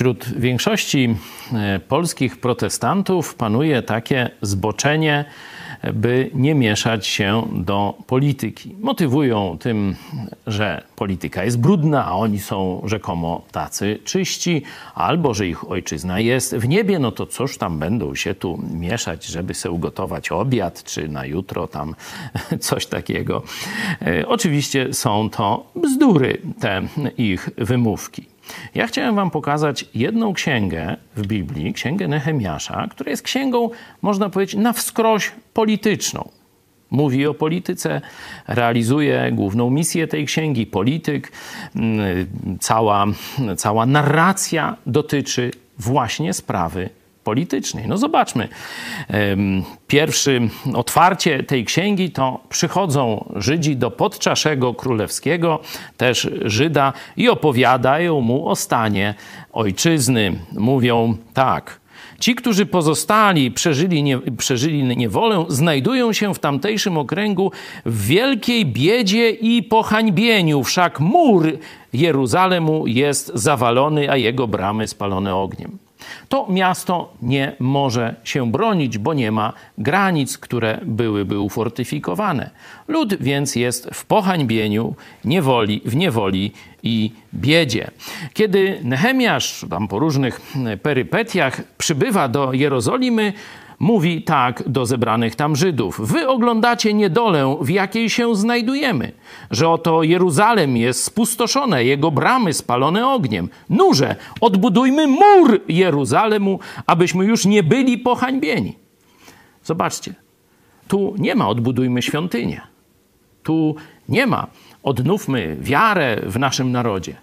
Wśród większości e, polskich protestantów panuje takie zboczenie, by nie mieszać się do polityki. Motywują tym, że polityka jest brudna, a oni są rzekomo tacy czyści, albo że ich ojczyzna jest w niebie, no to cóż tam będą się tu mieszać, żeby sobie ugotować obiad, czy na jutro tam coś takiego. E, oczywiście są to bzdury, te ich wymówki. Ja chciałem Wam pokazać jedną księgę w Biblii, księgę Nehemiasza, która jest księgą, można powiedzieć, na wskroś polityczną. Mówi o polityce, realizuje główną misję tej księgi, polityk. Mm, cała, cała narracja dotyczy właśnie sprawy politycznej. No zobaczmy. Pierwszy otwarcie tej księgi to przychodzą Żydzi do podczaszego królewskiego, też Żyda, i opowiadają mu o stanie ojczyzny. Mówią tak. Ci, którzy pozostali, przeżyli, nie, przeżyli niewolę, znajdują się w tamtejszym okręgu w wielkiej biedzie i pohańbieniu. Wszak mur Jeruzalemu jest zawalony, a jego bramy spalone ogniem. To miasto nie może się bronić, bo nie ma granic, które byłyby ufortyfikowane. Lud więc jest w pohańbieniu, niewoli, w niewoli i biedzie. Kiedy Nehemiasz, tam po różnych perypetiach, przybywa do Jerozolimy, mówi tak do zebranych tam Żydów: Wy oglądacie niedolę, w jakiej się znajdujemy, że oto Jeruzalem jest spustoszone, jego bramy spalone ogniem. Nurze, odbudujmy mur Jeruzalemu, abyśmy już nie byli pohańbieni. Zobaczcie, tu nie ma odbudujmy świątynię. Tu nie ma odnówmy wiarę w naszym narodzie.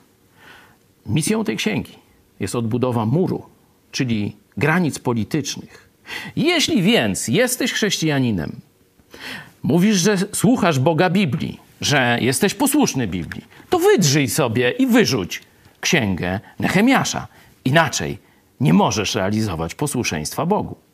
Misją tej księgi jest odbudowa muru, czyli granic politycznych jeśli więc jesteś chrześcijaninem, mówisz, że słuchasz Boga Biblii, że jesteś posłuszny Biblii, to wydrzyj sobie i wyrzuć księgę Nehemiasza. Inaczej nie możesz realizować posłuszeństwa Bogu.